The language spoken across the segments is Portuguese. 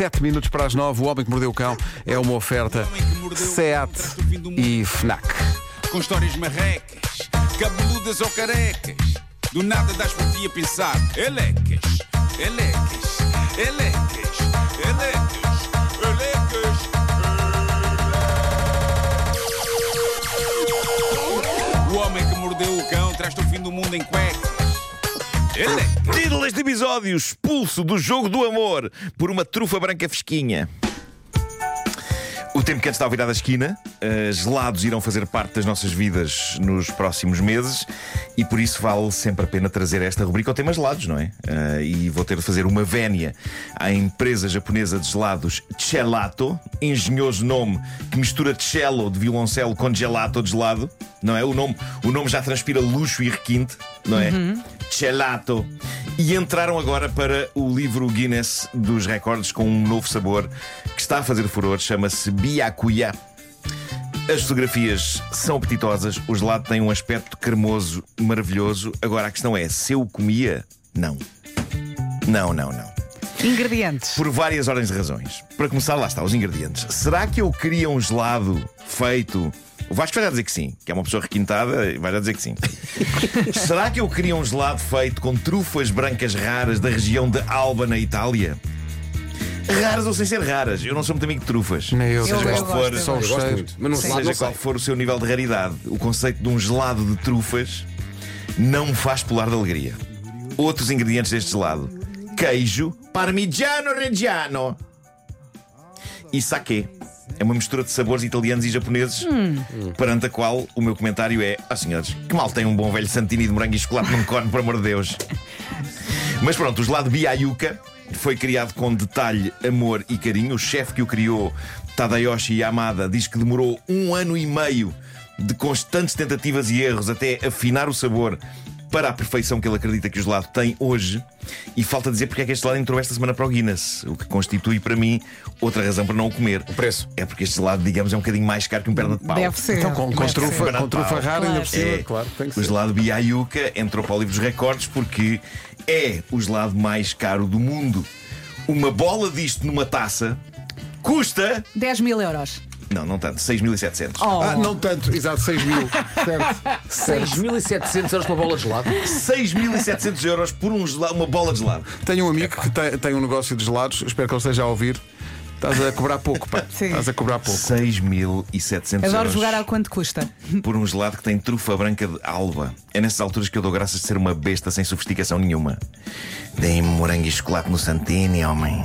7 minutos para as 9. O Homem que Mordeu o Cão é uma oferta SEAT e FNAC. Com histórias marrecas, cabeludas ou carecas. Do nada das por ti a pensar. Elecas, elecas, elecas, elecas, elecas. O homem que mordeu o cão traz-te o fim do mundo em cuecas. Título deste episódio: Expulso do jogo do amor por uma trufa branca fresquinha. O tempo que antes está a virar da esquina, eh, gelados irão fazer parte das nossas vidas nos próximos meses e por isso vale sempre a pena trazer esta rubrica ao tema gelados, não é? Eh, e vou ter de fazer uma vénia à empresa japonesa de gelados Gelato, engenhoso nome que mistura cello de violoncelo com gelato de gelado, não é? O nome, o nome já transpira luxo e requinte, não é? Gelato. E entraram agora para o livro Guinness dos recordes com um novo sabor que está a fazer furor, chama-se Byakuya. As fotografias são apetitosas, o gelado tem um aspecto cremoso, maravilhoso. Agora a questão é: se eu comia? Não. Não, não, não. Ingredientes. Por várias ordens de razões. Para começar, lá está, os ingredientes. Será que eu queria um gelado feito. O Vasco vai já dizer que sim, que é uma pessoa requintada, e vai já dizer que sim. Será que eu queria um gelado feito com trufas brancas raras da região de Alba, na Itália? Raras ou sem ser raras, eu não sou muito amigo de trufas. Nem eu, Seja eu qual for, só o Eu gosto cheiro. muito. Mas não Sim. seja não qual sei. for o seu nível de raridade, o conceito de um gelado de trufas não me faz pular de alegria. Outros ingredientes deste gelado: queijo, parmigiano reggiano e saquê. É uma mistura de sabores italianos e japoneses, perante a qual o meu comentário é: Ah, senhores, que mal tem um bom velho santini de morango e chocolate num cone, por amor de Deus. Mas pronto, o gelado Biyayuka foi criado com detalhe, amor e carinho. O chefe que o criou, Tadayoshi Yamada, diz que demorou um ano e meio de constantes tentativas e erros até afinar o sabor para a perfeição que ele acredita que o gelado tem hoje. E falta dizer porque é que este gelado entrou esta semana para o Guinness, o que constitui para mim outra razão para não o comer. O preço. É porque este gelado, digamos, é um bocadinho mais caro que um perna de pau. Deve ser. Então, com, com Deve trufa, ser. com trufa rara ainda É, claro, tem que o gelado Biyayuka entrou para o livro dos recordes porque é o gelado mais caro do mundo. Uma bola disto numa taça custa. 10 mil euros. Não, não tanto, 6.700. Oh. Ah, não tanto, exato, 6 mil. certo. 6.700 euros para uma bola de gelado. 6.700 euros por um gelado, uma bola de gelado. Tenho um amigo que tem, tem um negócio de gelados, espero que ele esteja a ouvir. Estás a cobrar pouco, pá. Sim. Estás a cobrar pouco. 6.700 Adoro euros jogar ao quanto custa. por um gelado que tem trufa branca de alba. É nessas alturas que eu dou graças de ser uma besta sem sofisticação nenhuma. Deem-me morango e chocolate no Santini, homem.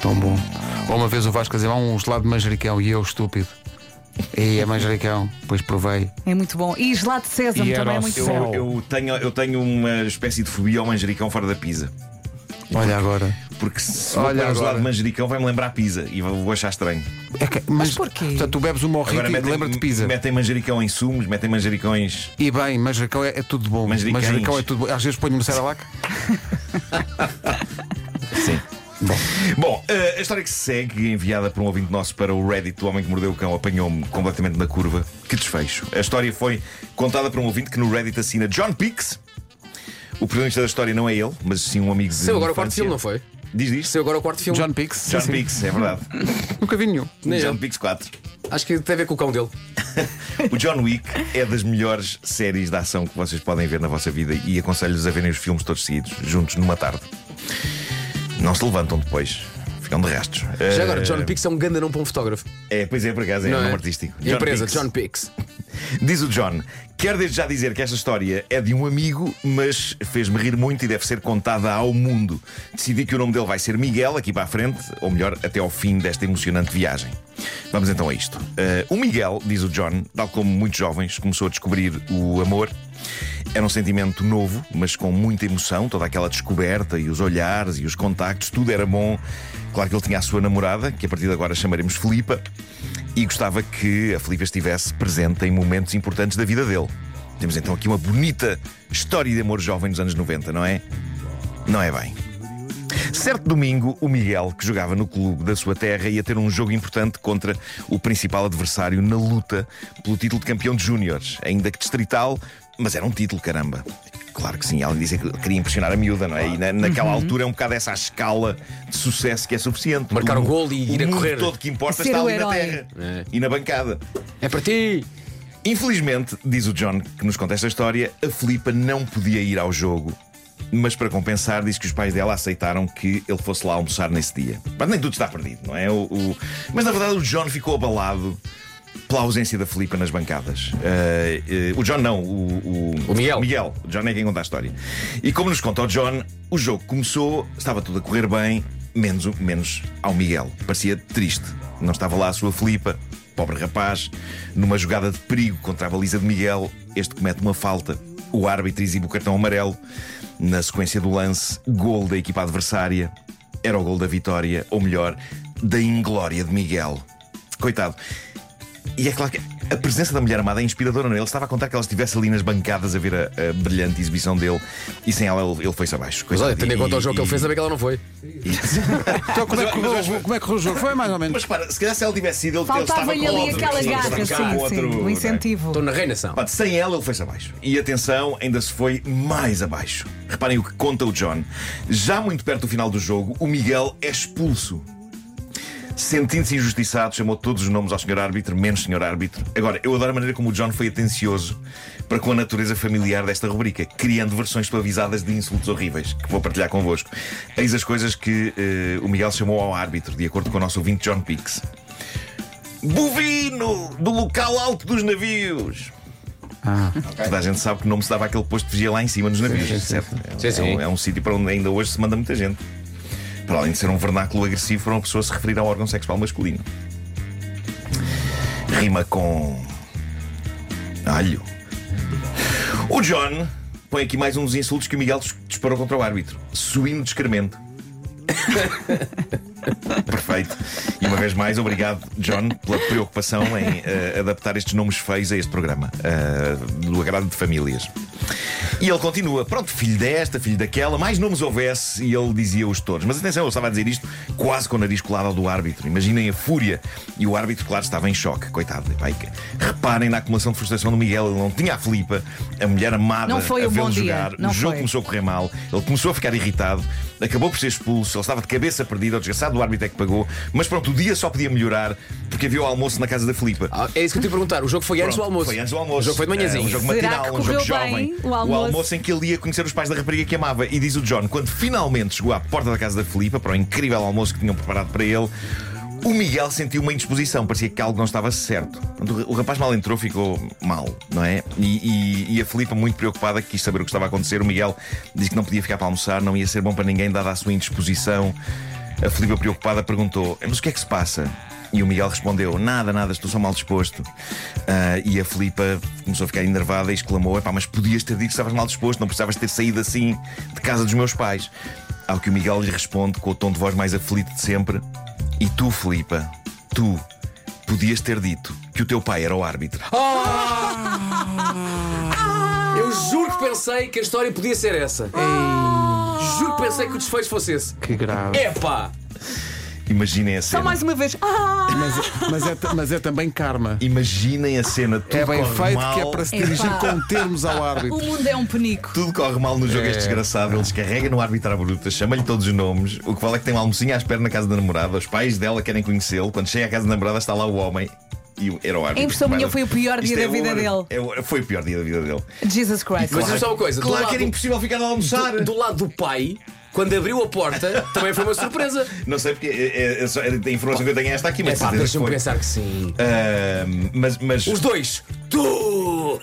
Tão bom. Ou uma vez o Vasco dizia, "Ah, um gelado de manjericão e eu, estúpido. E é manjericão, depois provei. É muito bom. E gelado de sésamo E era também é o muito bom. Eu, eu tenho, eu tenho uma espécie de fobia ao manjericão fora da pizza. Olha agora. Porque se for Olha um gelado agora. de manjericão vai-me lembrar pizza e vou vou achar estranho. É que- mas, porquê? Portanto, tu bebes um morrito Agora e lembra-te de pizza. metem manjericão em sumos, metem manjericões. E bem, manjericão é, é tudo bom. Manjericães. Manjericão é tudo bom. Às vezes ponho no Cerelac. Sim. Bom, eh, a história que se segue, enviada por um ouvinte nosso para o Reddit do Homem que Mordeu o Cão, apanhou-me completamente na curva. Que desfecho. A história foi contada por um ouvinte que no Reddit assina John Pix. O protagonista da história não é ele, mas sim um amigo de Saiu agora o quarto filme, não foi? Diz diz. Saiu agora o quarto filme. John Pix. John sim, sim. Pix, é verdade. Nunca vi nenhum. Nem John eu. Pix 4. Acho que tem a ver com o cão dele. O John Wick é das melhores séries de ação que vocês podem ver na vossa vida e aconselho-vos a verem os filmes todos seguidos, juntos numa tarde. Não se levantam depois, ficam de rastros. Já agora, Eh, John Pix é um ganda não para um fotógrafo. É, pois é, por acaso, é Não um é? nome artístico. Empresa. John Pix. Diz o John: Quero desde já dizer que esta história é de um amigo, mas fez-me rir muito e deve ser contada ao mundo. Decidi que o nome dele vai ser Miguel, aqui para a frente, ou melhor, até ao fim desta emocionante viagem. Vamos então a isto. Eh, o Miguel, diz o John, tal como muitos jovens, começou a descobrir o amor. Era um sentimento novo, mas com muita emoção, toda aquela descoberta e os olhares e os contactos, tudo era bom. Claro que ele tinha a sua namorada, que a partir de agora chamaremos Filipa, e gostava que a Filipa estivesse presente em momentos importantes da vida dele. Temos então aqui uma bonita história de amor jovem nos anos 90, não é? Não é bem. Certo domingo, o Miguel, que jogava no clube da sua terra, ia ter um jogo importante contra o principal adversário na luta pelo título de campeão de júniores, ainda que distrital, mas era um título, caramba. Claro que sim, ela dizia que queria impressionar a miúda, não é? E na- naquela altura é um bocado essa a escala de sucesso que é suficiente. Marcar O- um gol e ir o a mundo correr. todo que importa Ser está o ali na herói. terra É. e na bancada. É para ti! Infelizmente, diz o John que nos conta esta história, a Filipa não podia ir ao jogo. Mas para compensar, diz que os pais dela aceitaram que ele fosse lá almoçar nesse dia. Mas nem tudo está perdido, não é? O, o- Mas na verdade o John ficou abalado pela ausência da Filipa nas bancadas. Eh, eh, o John não, o, O Miguel. Miguel. O John é quem conta a história. E como nos conta o John, o jogo começou, estava tudo a correr bem, menos, o- menos ao Miguel. Parecia triste. Não estava lá a sua Filipa, pobre rapaz, numa jogada de perigo contra a baliza de Miguel. Este comete uma falta. O árbitro exibe o cartão amarelo. Na sequência do lance, gol da equipa adversária. Era o gol da vitória, ou melhor, da inglória de Miguel. Coitado. E é claro que a presença da mulher amada é inspiradora, não é? Ele estava a contar que ela estivesse ali nas bancadas a ver a, a brilhante exibição dele e sem ela ele, ele foi-se abaixo. Mas olha, tendo em conta o jogo que ele E- fez, saber que ela não foi. Então como é, que Mas mas como é que correu o jogo? Foi mais ou menos. Mas para, se calhar se ela tivesse sido, ele, ele estava com ali outro, aquela garra, sim, sim, o incentivo. Estou na reinação. Pá, sem ela ele foi-se abaixo. E atenção, ainda se foi mais abaixo. Reparem o que conta o John. Já muito perto do final do jogo, o Miguel é expulso. Sentindo-se injustiçado, chamou todos os nomes ao senhor árbitro, menos senhor árbitro. Agora, eu adoro a maneira como o John foi atencioso para com a natureza familiar desta rubrica, criando versões suavizadas de insultos horríveis, que vou partilhar convosco. Eis as coisas que eh, o Miguel chamou ao árbitro, de acordo com o nosso ouvinte John Pix. Bovino, do local alto dos navios. Ah, Toda a gente sabe que não se dava aquele posto de vigia lá em cima nos navios, certo? É, Sim, é sim. um, é um sítio para onde ainda hoje se manda muita gente. Para além de ser um vernáculo agressivo para uma pessoa se referir ao órgão sexual masculino. Rima com. alho. O John põe aqui mais um dos insultos que o Miguel dis- disparou contra o árbitro: suíno de excremento. Perfeito. E uma vez mais, obrigado, John, pela preocupação em eh, adaptar estes nomes feios a este programa, eh, do agrado de famílias. E ele continua: pronto, filho desta, filho daquela, mais nomes houvesse, e ele dizia-os todos. Mas atenção, ele estava a dizer isto quase com o nariz colado ao do árbitro. Imaginem a fúria. E o árbitro, claro, estava em choque, coitado. Pai, reparem na acumulação de frustração do Miguel. Ele não tinha a Filipa, a mulher amada, Não foi a um vê-lo dia. jogar. Não o jogo foi. começou a correr mal, ele começou a ficar irritado, acabou por ser expulso, ele estava de cabeça perdida, o desgraçado do árbitro é que pagou. Mas pronto, o dia só podia melhorar porque havia o almoço na casa da Filipa. Ah, é isso que eu te ia perguntar. O jogo foi antes do Pronto, almoço. Foi antes do almoço. O jogo foi de manhãzinho. É, um jogo Será matinal, que um jogo correu jovem. bem o almoço? em que ele ia conhecer os pais da rapariga que amava. E diz o John, quando finalmente chegou à porta da casa da Filipa para o incrível almoço que tinham preparado para ele. O Miguel sentiu uma indisposição, parecia que algo não estava certo. O rapaz mal entrou, ficou mal, não é? E, e- e a Filipa, muito preocupada, quis saber o que estava a acontecer. O Miguel disse que não podia ficar para almoçar, não ia ser bom para ninguém, dada a sua indisposição. A Filipa, preocupada, perguntou: Mas o que é que se passa? E o Miguel respondeu: Nada, nada, estou só mal disposto. Ah, e a Filipa começou a ficar enervada e exclamou: Epá, mas podias ter dito que estavas mal disposto, não precisavas ter saído assim de casa dos meus pais. Ao que o Miguel lhe responde com o tom de voz mais aflito de sempre: E tu, Filipa, tu podias ter dito que o teu pai era o árbitro. Eu juro que pensei que a história podia ser essa. Juro que pensei que o desfecho fosse esse. que grave. Epá! Imaginem a Só cena. mais uma vez. Ah! Mas, mas, é, mas é também karma. Imaginem a cena. Tudo É bem corre feito mal. que é para se Epá. dirigir com termos ao O árbitro. mundo é um penico. Tudo corre mal no jogo, É. este desgraçado. Ele descarrega no árbitro à bruta, chama-lhe todos os nomes. O que vale é que tem uma almocinha à espera na casa da namorada. Os pais dela querem conhecê-lo. Quando chega à casa da namorada, está lá o homem. E o- era o árbitro. A impressão minha foi o pior Isto dia é da vida dele. É foi o pior dia da vida dele. Jesus Christ. Mas diz só uma coisa: Claro lado, que era impossível ficar a almoçar. do, do lado do pai, quando abriu a porta, também foi uma surpresa. Não sei porque é, é- é só- é- a informação que eu tenho é esta aqui, mas É pá, certeza que deixa-me foi. pensar que sim. Ah, mas, mas Os dois! Tu!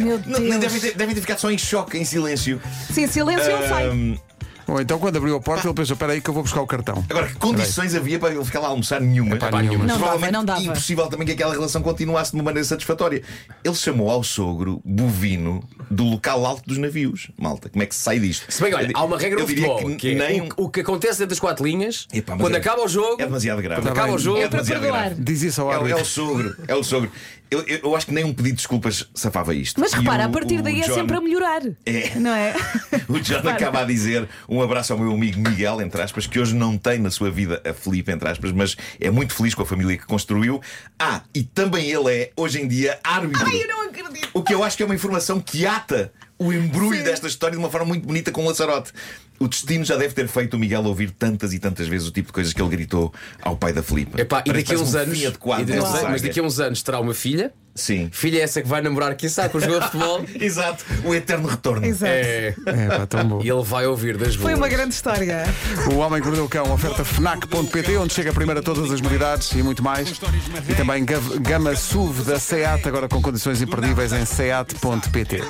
Meu não, devem, Deus. ter, devem ter ficado só em choque, em silêncio. Sim, silêncio sai. Ah, Ou então quando abriu a porta ele pensou: espera aí que eu vou buscar o cartão. Agora, que condições havia para ele ficar lá a almoçar? Nenhuma. Epá, nenhuma. Não dava, não dava. impossível também que aquela relação continuasse de uma maneira satisfatória. Ele chamou ao sogro bovino do local alto dos navios. Malta, como é que se sai disto? Se bem, olha, há uma regra Eu no diria futebol que que, é nem o, o que acontece dentro das quatro linhas, Epá, mas quando é- acaba o jogo, É demasiado grave. quando acaba o jogo, é É para demasiado perdoar. grave. Diz isso ao É, o- é árbitro. o sogro, é o sogro. Eu, eu- eu acho que nem um pedido de desculpas safava isto. Mas E repara, o- a partir o daí é John- sempre a melhorar. É. Não é? O John acaba a dizer um abraço ao meu amigo Miguel, entre aspas, que hoje não tem na sua vida a Felipe, entre aspas, mas é muito feliz com a família que construiu. Ah, e também ele é, hoje em dia, árbitro. Ai, eu não acredito. O que eu acho que é uma informação que ata o embrulho desta história de uma forma muito bonita com o Lanzarote. O destino já deve ter feito o Miguel ouvir tantas e tantas vezes o tipo de coisas que ele gritou ao pai da Filipa. Epá, e daqui a uns um anos. adequado e daqui uns mas daqui a uns anos terá uma filha. Sim. Filha essa que vai namorar, quem sabe, jogadores de futebol. Exato, o eterno retorno. Exato. É, É, pá, tão bom. e ele vai ouvir das Foi boas. uma grande história. O Homem que Mordeu o Cão, oferta FNAC.pt, onde chega primeiro a todas as novidades e muito mais. E também Gama SUV da SEAT, agora com condições imperdíveis em SEAT.pt.